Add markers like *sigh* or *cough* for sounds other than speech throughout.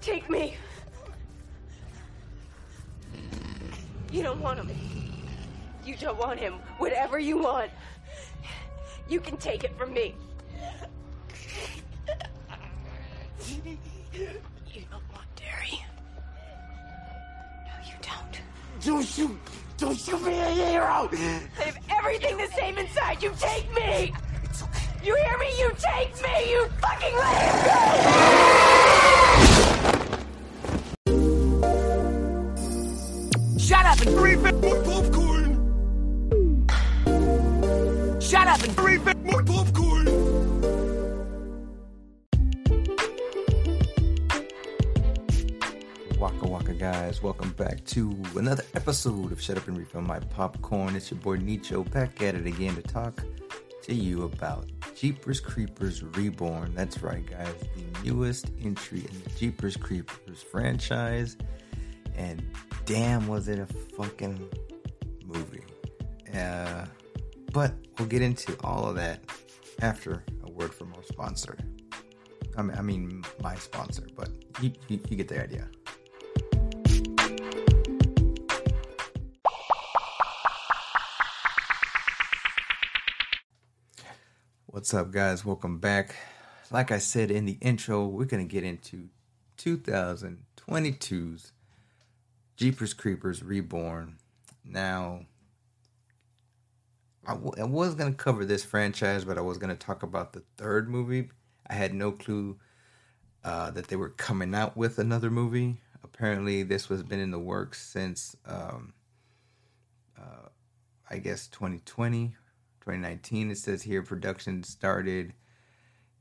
Take me. You don't want him. You don't want him. Whatever you want, you can take it from me. You don't want Darry. No, you don't. Don't you, Don't shoot be a hero! And have everything the same inside you, take me! You hear me? You take me! You fucking let him go! Shut up and refill more popcorn! Shut up and refill more popcorn! Waka Waka guys, welcome back to another episode of Shut Up and Refill My Popcorn. It's your boy Nicho back at it again to talk to you about Jeepers Creepers Reborn. That's right, guys, the newest entry in the Jeepers Creepers franchise. And damn, was it a fucking movie. Uh, but we'll get into all of that after a word from our sponsor. I mean, I mean my sponsor, but you, you, you get the idea. What's up, guys? Welcome back. Like I said in the intro, we're going to get into 2022's Jeepers Creepers Reborn. Now, I, w- I was going to cover this franchise, but I was going to talk about the third movie. I had no clue uh, that they were coming out with another movie. Apparently, this was been in the works since, um, uh, I guess, 2020 2019. It says here production started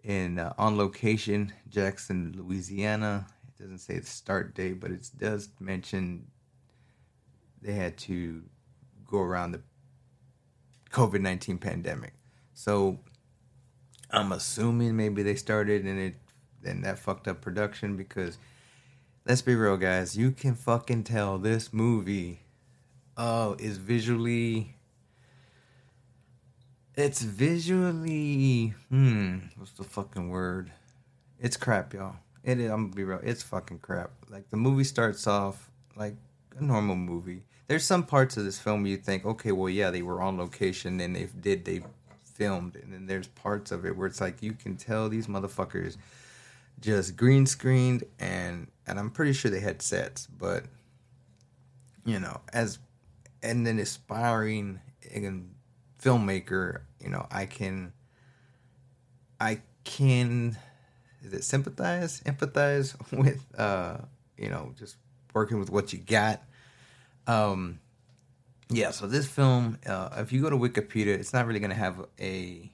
in uh, on location Jackson, Louisiana. It doesn't say the start date, but it does mention they had to go around the COVID 19 pandemic. So I'm assuming maybe they started and it and that fucked up production because let's be real guys, you can fucking tell this movie oh is visually it's visually, hmm, what's the fucking word? It's crap, y'all. It is, I'm gonna be real. It's fucking crap. Like the movie starts off like a normal movie. There's some parts of this film you think, okay, well, yeah, they were on location and they did they filmed, and then there's parts of it where it's like you can tell these motherfuckers just green screened and and I'm pretty sure they had sets, but you know, as and then aspiring and filmmaker, you know, I can I can is it sympathize, empathize *laughs* with uh, you know, just working with what you got. Um yeah, so this film, uh, if you go to Wikipedia, it's not really going to have a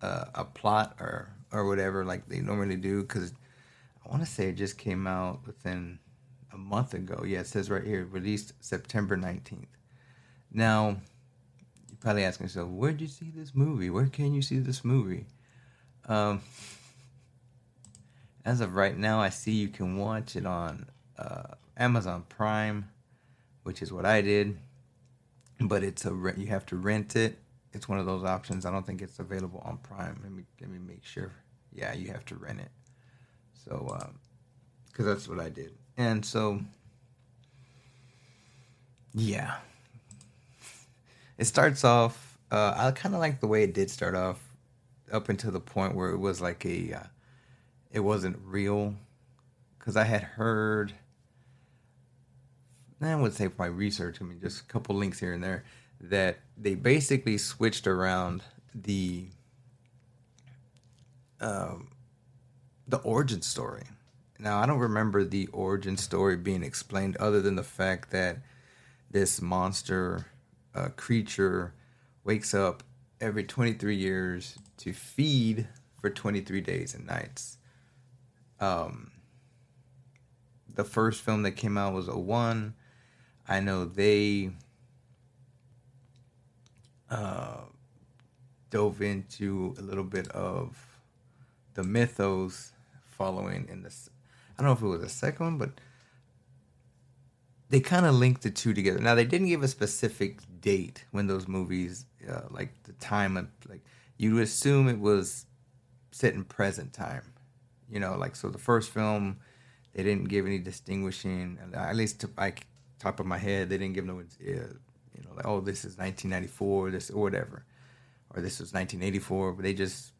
uh, a plot or or whatever like they normally do because I want to say it just came out within a month ago. Yeah, it says right here, released September nineteenth. Now, probably asking yourself, where'd you see this movie? Where can you see this movie? Um, as of right now, I see you can watch it on uh, Amazon Prime, which is what I did. But it's a you have to rent it. It's one of those options. I don't think it's available on Prime. Let me let me make sure. Yeah, you have to rent it. So, because that's what I did, and so yeah, it starts off. Uh, I kind of like the way it did start off, up until the point where it was like a, uh, it wasn't real, because I had heard. I would say my research. I mean, just a couple links here and there that they basically switched around the, um, the origin story. Now I don't remember the origin story being explained, other than the fact that this monster uh, creature wakes up every 23 years to feed for 23 days and nights. Um, the first film that came out was a 01. I know they uh, dove into a little bit of the mythos following in this. I don't know if it was the second one, but they kind of linked the two together. Now they didn't give a specific date when those movies, uh, like the time of like you would assume it was set in present time, you know, like so the first film They didn't give any distinguishing, at least to like top of my head, they didn't give no, uh, you know, like oh this is 1994, this or whatever, or this was 1984. But they just,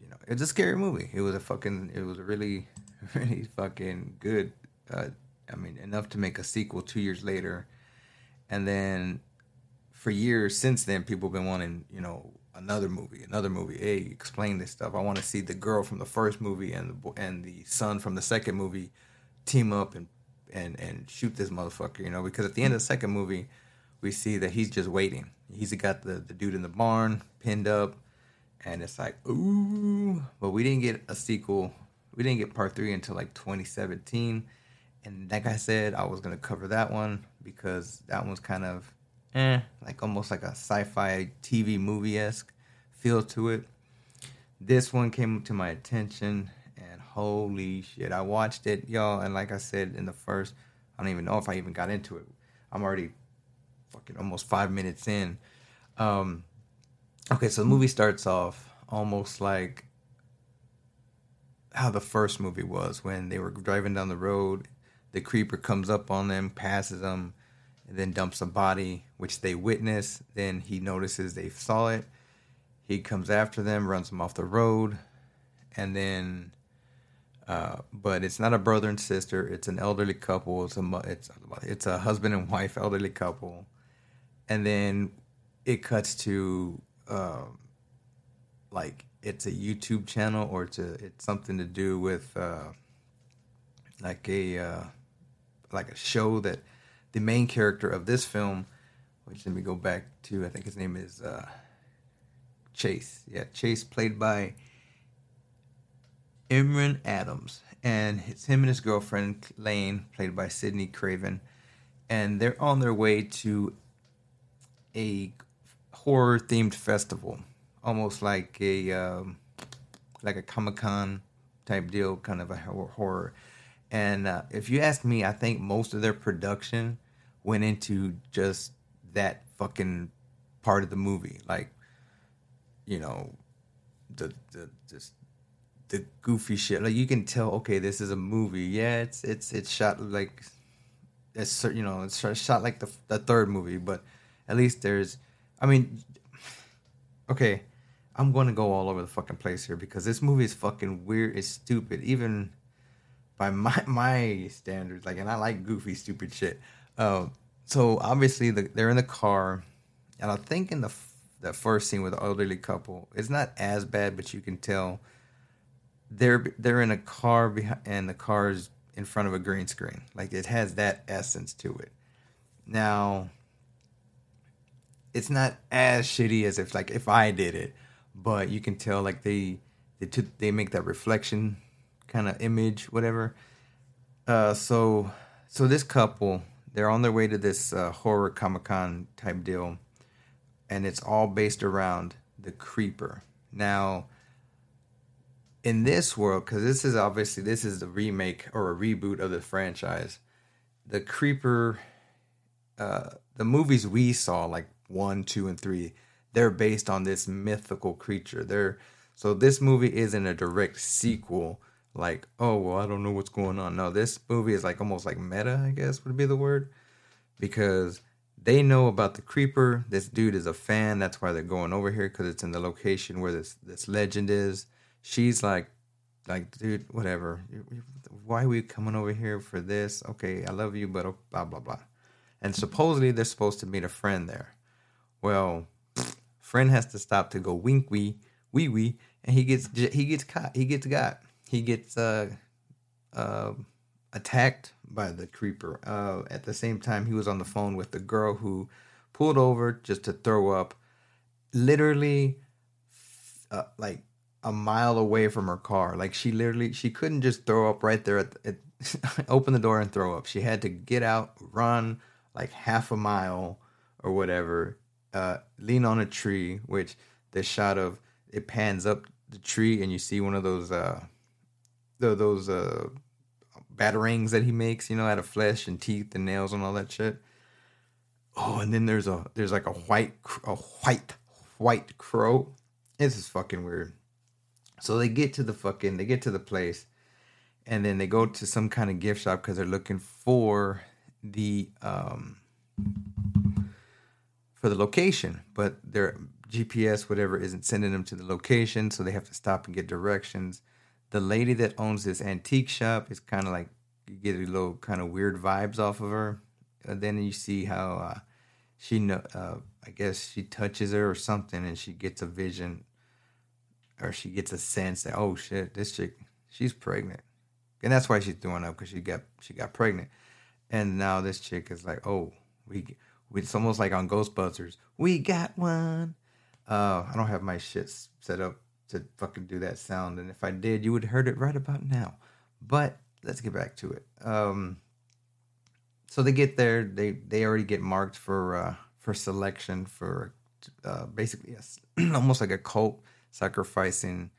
you know, it's a scary movie. It was a fucking, it was a really, *laughs* really fucking good. Uh, I mean, enough to make a sequel two years later, and then for years since then, people have been wanting, you know, another movie, another movie. Hey, explain this stuff. I want to see the girl from the first movie and the and the son from the second movie team up and and and shoot this motherfucker. You know, because at the end of the second movie, we see that he's just waiting. He's got the the dude in the barn pinned up, and it's like ooh. But we didn't get a sequel. We didn't get part three until like 2017. And like I said, I was gonna cover that one because that one's kind of eh, like almost like a sci-fi TV movie esque feel to it. This one came to my attention, and holy shit, I watched it, y'all. And like I said in the first, I don't even know if I even got into it. I'm already fucking almost five minutes in. Um, okay, so the movie starts off almost like how the first movie was when they were driving down the road. The creeper comes up on them, passes them, and then dumps a body, which they witness. Then he notices they saw it. He comes after them, runs them off the road, and then, uh, but it's not a brother and sister. It's an elderly couple. It's a it's it's a husband and wife elderly couple, and then it cuts to um, like it's a YouTube channel or it's it's something to do with uh, like a uh, like a show that the main character of this film, which let me go back to, I think his name is uh, Chase. Yeah, Chase, played by Imran Adams, and it's him and his girlfriend Lane, played by Sydney Craven, and they're on their way to a horror themed festival, almost like a um, like a Comic Con type deal, kind of a horror. And uh, if you ask me, I think most of their production went into just that fucking part of the movie, like you know, the the just the goofy shit. Like you can tell, okay, this is a movie. Yeah, it's it's it's shot like it's you know it's shot like the the third movie, but at least there's, I mean, okay, I'm going to go all over the fucking place here because this movie is fucking weird. It's stupid, even by my *laughs* my standards. Like, and I like goofy, stupid shit. Um, so obviously the, they're in the car, and I think in the the first scene with the elderly couple, it's not as bad, but you can tell they're they're in a car behind, and the car's in front of a green screen. Like it has that essence to it. Now, it's not as shitty as if like if I did it, but you can tell like they they they make that reflection kind of image, whatever. Uh, so so this couple they're on their way to this uh, horror Comic Con type deal, and it's all based around the Creeper. Now, in this world, because this is obviously this is the remake or a reboot of the franchise, the Creeper, uh, the movies we saw like one, two, and three, they're based on this mythical creature. They're so this movie isn't a direct sequel like, oh well, I don't know what's going on. No, this movie is like almost like meta, I guess would be the word, because they know about the creeper. This dude is a fan. That's why they're going over here because it's in the location where this this legend is. She's like, like, dude, whatever. Why are we coming over here for this? Okay, I love you, but oh, blah blah blah. And supposedly they're supposed to meet a friend there. Well, friend has to stop to go wink wee wee wee, and he gets he gets caught. He gets got he gets uh, uh, attacked by the creeper. Uh, at the same time, he was on the phone with the girl who pulled over just to throw up, literally, uh, like a mile away from her car. Like she literally, she couldn't just throw up right there at, at *laughs* open the door and throw up. She had to get out, run like half a mile or whatever, uh, lean on a tree. Which the shot of it pans up the tree and you see one of those uh the, those uh batarangs that he makes, you know, out of flesh and teeth and nails and all that shit. Oh, and then there's a there's like a white a white white crow. This is fucking weird. So they get to the fucking they get to the place, and then they go to some kind of gift shop because they're looking for the um for the location, but their GPS whatever isn't sending them to the location, so they have to stop and get directions. The lady that owns this antique shop is kind of like you get a little kind of weird vibes off of her. And then you see how uh, she know uh, I guess she touches her or something, and she gets a vision, or she gets a sense that oh shit, this chick, she's pregnant, and that's why she's throwing up because she got she got pregnant, and now this chick is like oh we, we it's almost like on Ghostbusters we got one. Uh, I don't have my shit set up to fucking do that sound, and if I did, you would have heard it right about now. But let's get back to it. Um, so they get there, they they already get marked for uh, for selection for uh, basically yes, *clears throat* almost like a cult sacrificing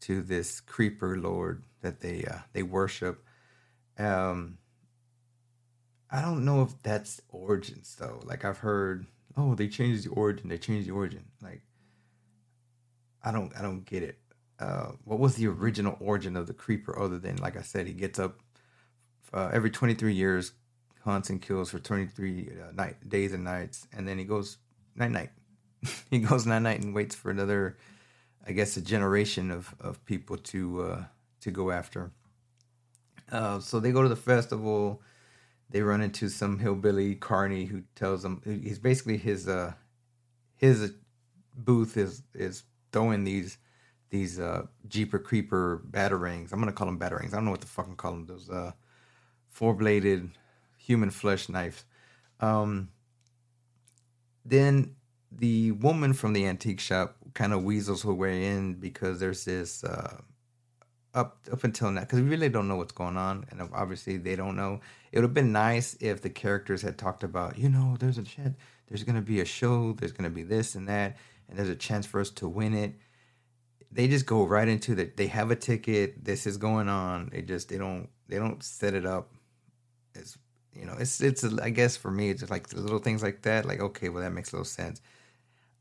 to this creeper lord that they uh, they worship. Um, I don't know if that's origins though. Like I've heard, oh, they changed the origin. They changed the origin. Like I don't I don't get it. Uh, what was the original origin of the creeper other than like I said, he gets up uh, every 23 years, hunts and kills for 23 uh, night days and nights, and then he goes night night. *laughs* he goes night night and waits for another, I guess, a generation of of people to uh, to go after. Uh, so they go to the festival. They run into some hillbilly carney who tells them he's basically his uh his booth is is throwing these these uh Jeeper Creeper batarangs. I'm gonna call them batarangs. I don't know what the fuck I'm calling those uh four bladed human flesh knives. Um, then the woman from the antique shop kind of weasels her way in because there's this uh, up up until now because we really don't know what's going on and obviously they don't know. It would have been nice if the characters had talked about you know there's a chance there's gonna be a show there's gonna be this and that and there's a chance for us to win it. They just go right into that. They have a ticket. This is going on. They just they don't they don't set it up as you know, it's it's I guess for me it's just like little things like that. Like okay, well that makes a little sense.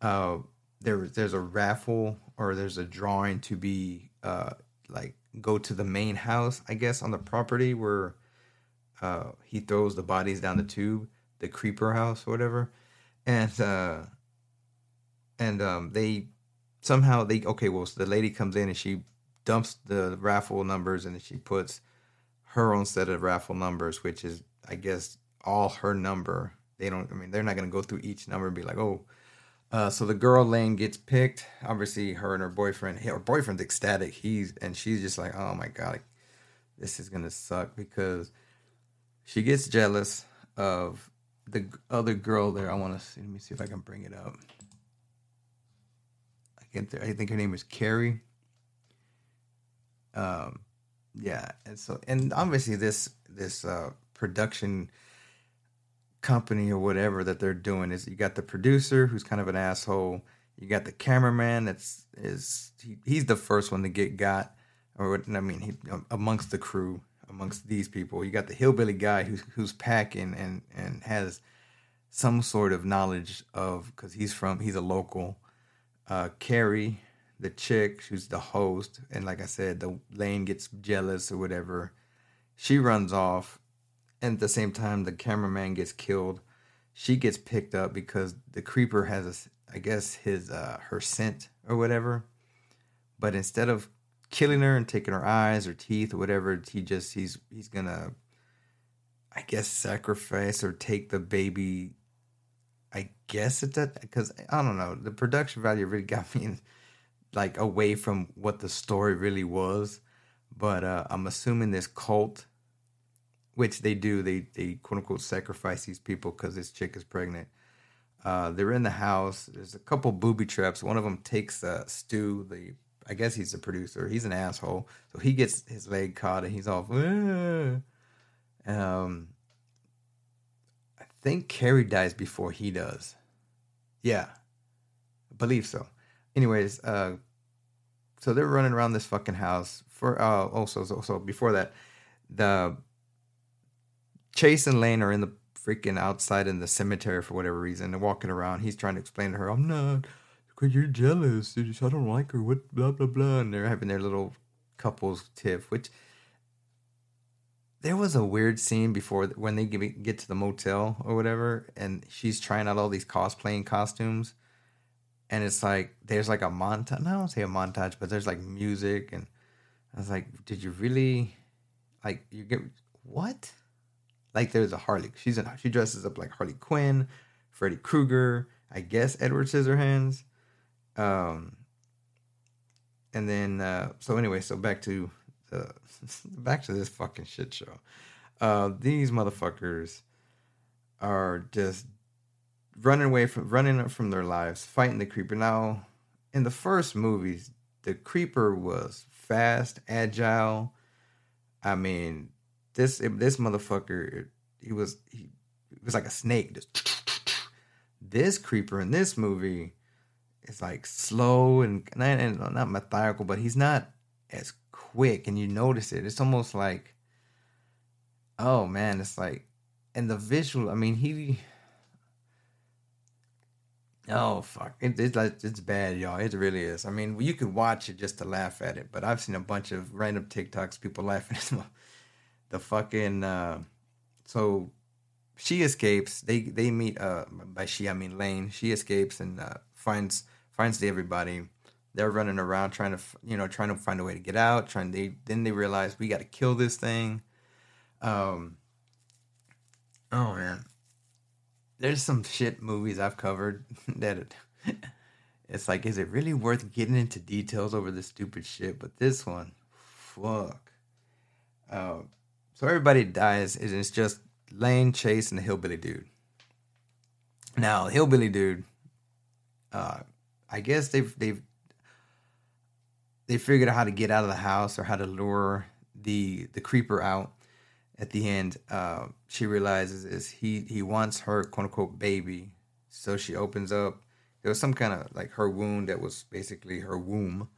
Uh, there there's a raffle or there's a drawing to be uh like go to the main house I guess on the property where uh he throws the bodies down the tube, the creeper house or whatever, and uh and um they somehow they okay well so the lady comes in and she dumps the raffle numbers and she puts her own set of raffle numbers which is I guess all her number. They don't. I mean, they're not gonna go through each number and be like, oh. Uh, so the girl lane gets picked. Obviously, her and her boyfriend. Her boyfriend's ecstatic. He's and she's just like, oh my god, this is gonna suck because she gets jealous of the other girl there. I want to see. Let me see if I can bring it up. I think her name is Carrie. Um, yeah, and so and obviously this this uh production company or whatever that they're doing is you got the producer who's kind of an asshole you got the cameraman that's is he, he's the first one to get got or i mean he amongst the crew amongst these people you got the hillbilly guy who's who's packing and and has some sort of knowledge of because he's from he's a local uh carrie the chick who's the host and like i said the lane gets jealous or whatever. She runs off and at the same time the cameraman gets killed. She gets picked up because the creeper has a, I guess his uh her scent or whatever. But instead of killing her and taking her eyes or teeth or whatever he just he's he's gonna i guess sacrifice or take the baby i guess it's that because i don't know the production value really *laughs* got me like away from what the story really was but uh i'm assuming this cult which they do. They they quote unquote sacrifice these people because this chick is pregnant. Uh, they're in the house. There's a couple booby traps. One of them takes uh, Stu, the I guess he's the producer. He's an asshole, so he gets his leg caught and he's off. Um, think Carrie dies before he does. Yeah, I believe so. Anyways, uh, so they're running around this fucking house for. Uh, also, so, so before that, the Chase and Lane are in the freaking outside in the cemetery for whatever reason. They're walking around. He's trying to explain to her, I'm not, because you're jealous. I don't like her. What, blah, blah, blah. And they're having their little couples tiff, which there was a weird scene before when they get to the motel or whatever, and she's trying out all these cosplaying costumes, and it's like there's like a montage. I don't say a montage, but there's like music, and I was like, did you really, like, you get what? Like, there's a Harley. She's in. She dresses up like Harley Quinn, Freddy Krueger, I guess Edward Scissorhands, um, and then uh, so anyway, so back to the *laughs* back to this fucking shit show. Uh, these motherfuckers are just running away from running up from their lives, fighting the creeper. Now, in the first movies, the creeper was fast, agile. I mean, this this motherfucker, he was he, he was like a snake. Just *tsk* this creeper in this movie is like slow and, and not methodical, but he's not as quick, and you notice it. It's almost like, oh man, it's like, and the visual. I mean, he. Oh fuck! It, it's like it's bad, y'all. It really is. I mean, you could watch it just to laugh at it, but I've seen a bunch of random TikToks, people *laughs* laughing at the fucking. Uh, so she escapes. They they meet. Uh, by she I mean Lane. She escapes and uh, finds finds everybody. They're running around trying to you know trying to find a way to get out. Trying they then they realize we got to kill this thing. Um. Oh man, there's some shit movies I've covered *laughs* that it, *laughs* it's like, is it really worth getting into details over this stupid shit? But this one, fuck. Uh, so everybody dies, and it's just Lane, Chase, and the hillbilly dude. Now, hillbilly dude, uh, I guess they've they've they figured out how to get out of the house or how to lure the the creeper out. At the end, uh, she realizes is he he wants her quote unquote baby, so she opens up. There was some kind of like her wound that was basically her womb.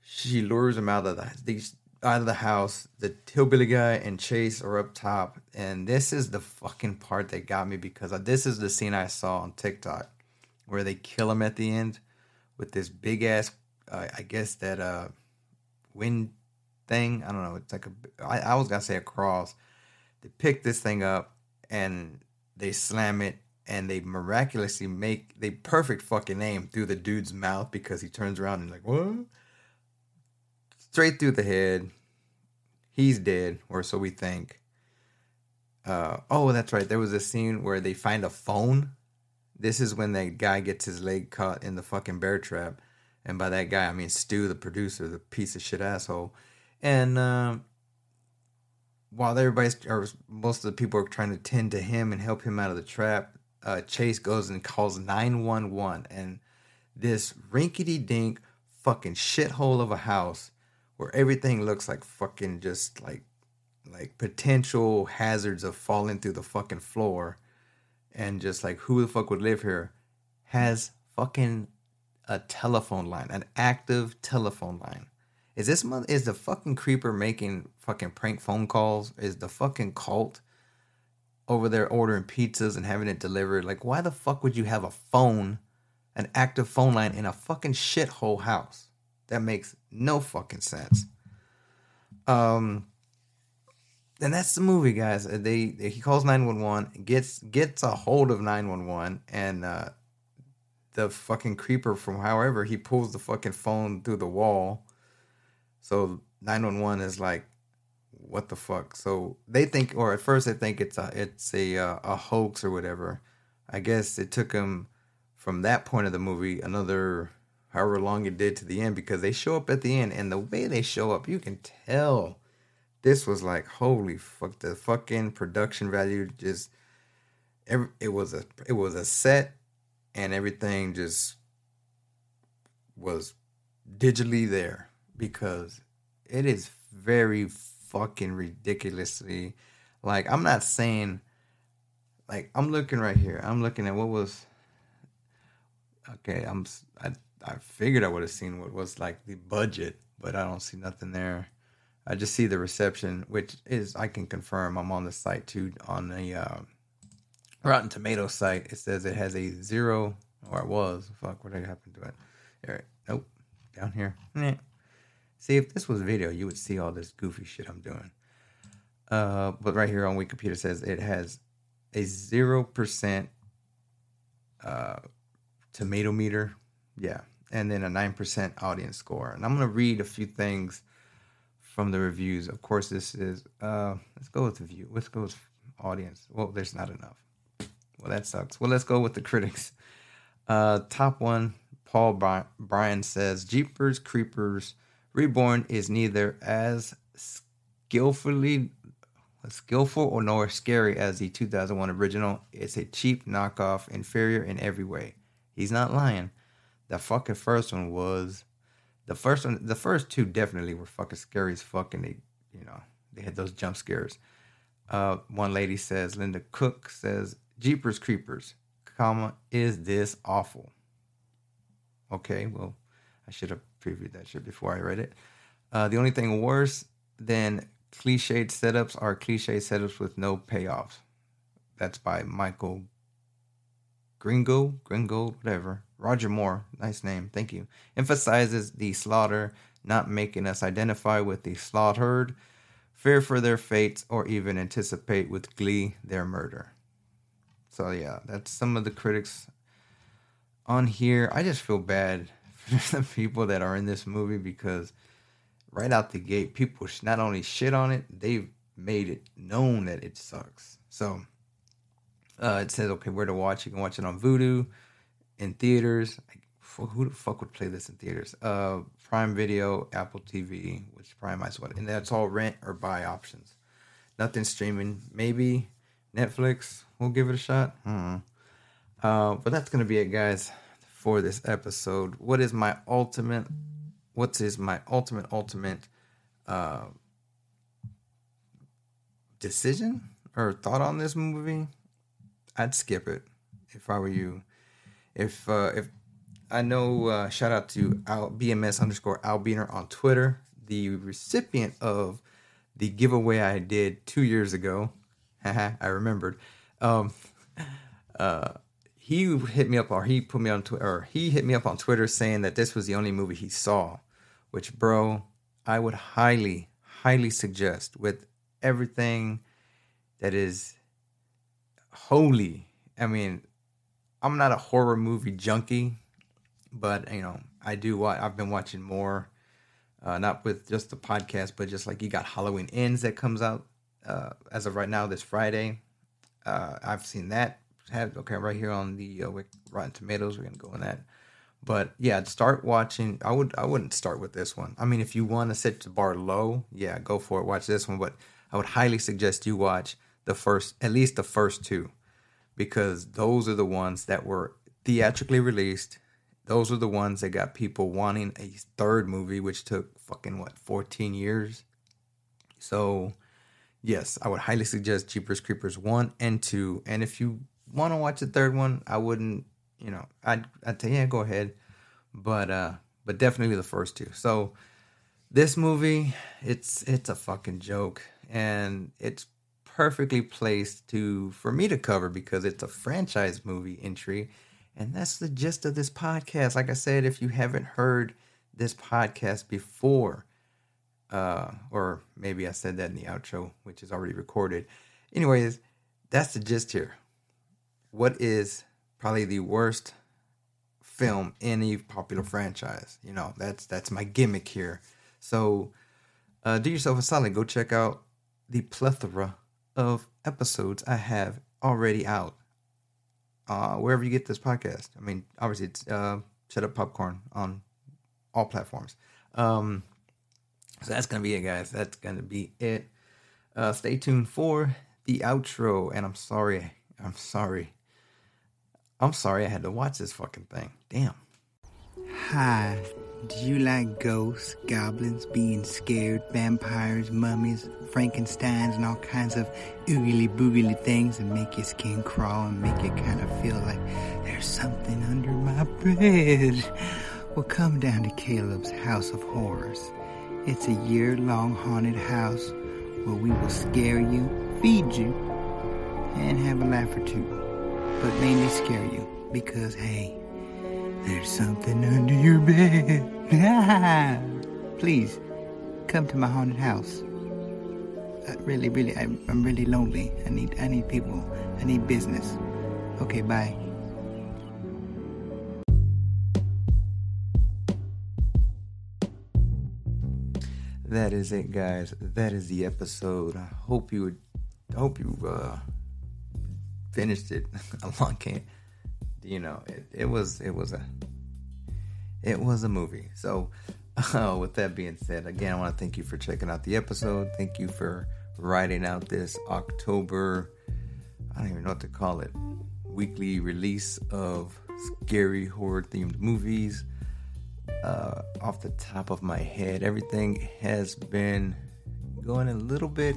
She lures him out of the these out of the house. The hillbilly guy and Chase are up top, and this is the fucking part that got me because this is the scene I saw on TikTok where they kill him at the end with this big ass, I guess that uh, wind thing. I don't know. It's like a. I, I was gonna say a cross. They pick this thing up and they slam it and they miraculously make they perfect fucking aim through the dude's mouth because he turns around and like what straight through the head he's dead or so we think uh, oh that's right there was a scene where they find a phone this is when that guy gets his leg caught in the fucking bear trap and by that guy i mean stu the producer the piece of shit asshole. And um, while everybody's or most of the people are trying to tend to him and help him out of the trap, uh, Chase goes and calls nine one one, and this rinkety dink fucking shithole of a house where everything looks like fucking just like like potential hazards of falling through the fucking floor and just like who the fuck would live here has fucking a telephone line, an active telephone line. Is this month is the fucking creeper making fucking prank phone calls? Is the fucking cult over there ordering pizzas and having it delivered? Like, why the fuck would you have a phone, an active phone line in a fucking shithole house? That makes no fucking sense. Um, and that's the movie, guys. They, they he calls nine one one, gets gets a hold of nine one one, and uh, the fucking creeper from however he pulls the fucking phone through the wall so 911 is like, what the fuck? So they think, or at first they think it's a it's a uh, a hoax or whatever. I guess it took them from that point of the movie another however long it did to the end because they show up at the end and the way they show up, you can tell this was like holy fuck the fucking production value just it was a it was a set and everything just was digitally there because it is very fucking ridiculously like I'm not saying like I'm looking right here. I'm looking at what was okay. I'm I I figured I would have seen what was like the budget, but I don't see nothing there. I just see the reception, which is I can confirm. I'm on the site too on the uh, Rotten Tomato site. It says it has a zero, or it was. Fuck, what happened to it? All nope, down here. See, if this was video, you would see all this goofy shit I'm doing. Uh, but right here on Wikipedia says it has a zero percent uh, tomato meter, yeah, and then a nine percent audience score. And I'm gonna read a few things from the reviews. Of course, this is uh, let's go with the view. Let's go with audience. Well, there's not enough. Well, that sucks. Well, let's go with the critics. Uh, top one, Paul Bryan says Jeepers Creepers Reborn is neither as skillfully skillful or nor scary as the 2001 original. It's a cheap knockoff, inferior in every way. He's not lying. The fucking first one was the first one. The first two definitely were fucking scary as fuck, and they, you know, they had those jump scares. Uh, one lady says, Linda Cook says, Jeepers Creepers, comma, is this awful? Okay, well, I should have previewed that shit before I read it. Uh, the only thing worse than cliched setups are cliche setups with no payoffs. That's by Michael Gringo, Gringo, whatever. Roger Moore, nice name, thank you. Emphasizes the slaughter, not making us identify with the slaughtered, fear for their fates, or even anticipate with glee their murder. So yeah, that's some of the critics on here. I just feel bad *laughs* for the people that are in this movie because right out the gate, people not only shit on it, they've made it known that it sucks. So uh, it says, okay, where to watch? You can watch it on Vudu, in theaters. Who the fuck would play this in theaters? Uh, Prime Video, Apple TV, which Prime might as well, and that's all rent or buy options. Nothing streaming. Maybe Netflix. We'll give it a shot. Hmm. Uh, but that's gonna be it, guys, for this episode. What is my ultimate what is my ultimate ultimate uh, decision or thought on this movie? I'd skip it if I were you. If uh, if I know, uh, shout out to Al, BMS underscore Albiner on Twitter, the recipient of the giveaway I did two years ago. *laughs* I remembered. Um, *laughs* uh, he hit me up, or he put me on Twitter, or he hit me up on Twitter saying that this was the only movie he saw which, bro, I would highly, highly suggest with everything that is holy. I mean, I'm not a horror movie junkie, but you know, I do what I've been watching more, uh, not with just the podcast, but just like you got Halloween Ends that comes out uh, as of right now this Friday. Uh, I've seen that. Have okay right here on the uh, Rotten Tomatoes. We're gonna go in that. But yeah, start watching. I would I wouldn't start with this one. I mean, if you want to set the bar low, yeah, go for it. Watch this one. But I would highly suggest you watch the first, at least the first two, because those are the ones that were theatrically released. Those are the ones that got people wanting a third movie, which took fucking what 14 years. So, yes, I would highly suggest Jeepers Creepers one and two. And if you want to watch the third one, I wouldn't you know, I'd I'd say yeah, go ahead, but uh, but definitely the first two. So this movie, it's it's a fucking joke, and it's perfectly placed to for me to cover because it's a franchise movie entry, and that's the gist of this podcast. Like I said, if you haven't heard this podcast before, uh, or maybe I said that in the outro, which is already recorded. Anyways, that's the gist here. What is probably the worst film in a popular franchise. You know, that's that's my gimmick here. So uh, do yourself a solid. Go check out the plethora of episodes I have already out. Uh, wherever you get this podcast. I mean, obviously it's uh, Shut Up Popcorn on all platforms. Um, so that's gonna be it, guys. That's gonna be it. Uh, stay tuned for the outro. And I'm sorry. I'm sorry. I'm sorry I had to watch this fucking thing. Damn. Hi. Do you like ghosts, goblins, being scared, vampires, mummies, Frankensteins, and all kinds of oogly boogly things that make your skin crawl and make you kind of feel like there's something under my bed? Well, come down to Caleb's House of Horrors. It's a year long haunted house where we will scare you, feed you, and have a laugh or two but mainly scare you because, hey, there's something under your bed. *laughs* Please, come to my haunted house. uh, really, really, I'm, I'm really lonely. I need, I need people. I need business. Okay, bye. That is it, guys. That is the episode. I hope you would. Hope you uh, finished it. *laughs* long can't. You know, it, it was it was a it was a movie. So, uh, with that being said, again, I want to thank you for checking out the episode. Thank you for writing out this October. I don't even know what to call it. Weekly release of scary horror themed movies uh, off the top of my head, everything has been going a little bit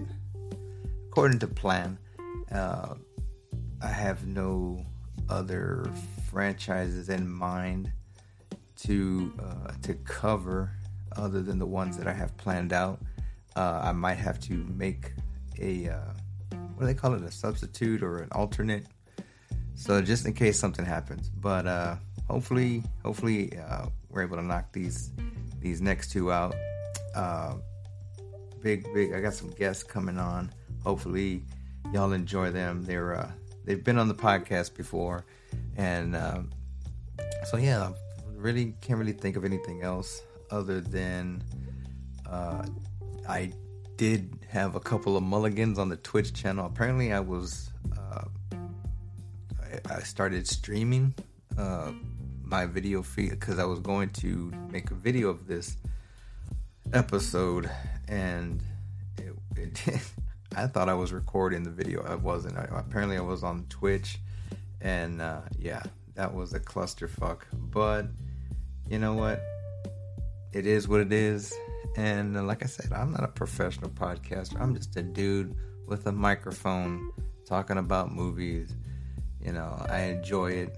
according to plan. Uh, I have no other franchises in mind to uh, to cover other than the ones that I have planned out. Uh, I might have to make a uh, what do they call it? A substitute or an alternate. So just in case something happens, but uh, hopefully, hopefully uh, we're able to knock these these next two out. Uh, big, big. I got some guests coming on. Hopefully, y'all enjoy them. They're uh, they've been on the podcast before, and um, so yeah, I really can't really think of anything else other than uh, I did have a couple of mulligans on the Twitch channel. Apparently, I was uh, I, I started streaming uh, my video feed because I was going to make a video of this episode, and it, it *laughs* I thought I was recording the video. I wasn't. I, apparently, I was on Twitch, and uh, yeah, that was a clusterfuck. But you know what? It is what it is. And uh, like I said, I'm not a professional podcaster. I'm just a dude with a microphone talking about movies. You know, I enjoy it.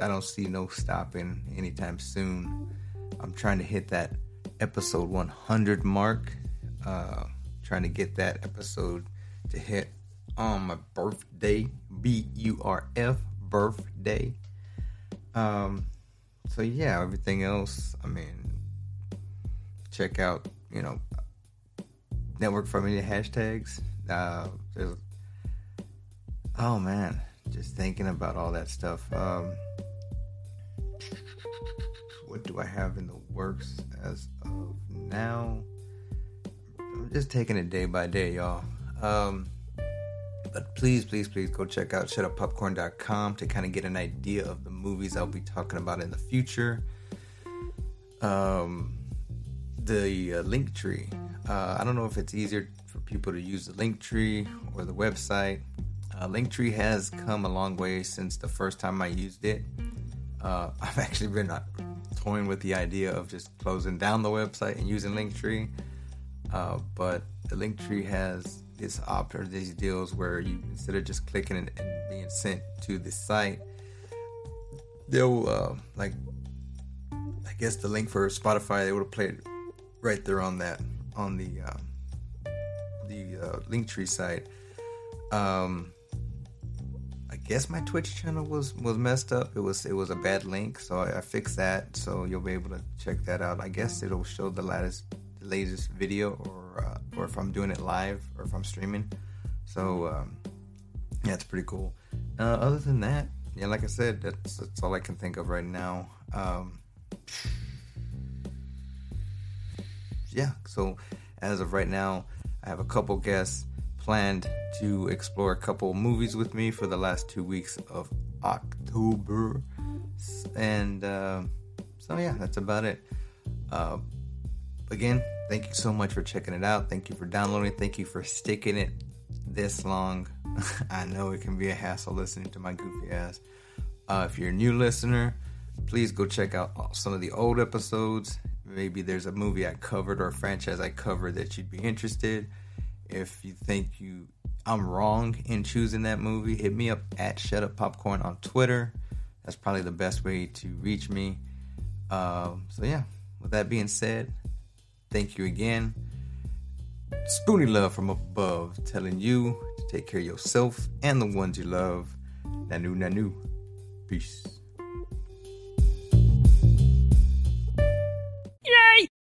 I don't see no stopping anytime soon. I'm trying to hit that episode 100 mark. Uh, trying to get that episode to hit on my birthday, B U R F birthday. Um, so yeah, everything else. I mean, check out you know network family hashtags. Uh, there's oh man, just thinking about all that stuff. Um, what do I have in the works as of now? I'm just taking it day by day, y'all. Um, but please, please, please go check out shutuppopcorn.com to kind of get an idea of the movies I'll be talking about in the future. Um, the uh, Linktree. Uh, I don't know if it's easier for people to use the Linktree or the website. Uh, Linktree has come a long way since the first time I used it. Uh, *laughs* I've actually been uh, toying with the idea of just closing down the website and using Linktree. Uh, but the Linktree has this opt or these deals where you instead of just clicking and, and being sent to the site, they'll uh, like I guess the link for Spotify they would have played right there on that on the uh, the uh, Linktree site. Um, guess my Twitch channel was was messed up. It was it was a bad link, so I, I fixed that. So you'll be able to check that out. I guess it'll show the latest the latest video, or uh, or if I'm doing it live, or if I'm streaming. So um, yeah, it's pretty cool. Uh, other than that, yeah, like I said, that's that's all I can think of right now. Um, yeah, so as of right now, I have a couple guests planned to explore a couple movies with me for the last two weeks of October. And uh, so, yeah, that's about it. Uh, again, thank you so much for checking it out. Thank you for downloading. Thank you for sticking it this long. *laughs* I know it can be a hassle listening to my goofy ass. Uh, if you're a new listener, please go check out some of the old episodes. Maybe there's a movie I covered or a franchise I covered that you'd be interested if you think you I'm wrong in choosing that movie, hit me up at Shut Up Popcorn on Twitter. That's probably the best way to reach me. Um, so yeah, with that being said, thank you again. Spoony love from above, telling you to take care of yourself and the ones you love. Nanu nanu. Peace.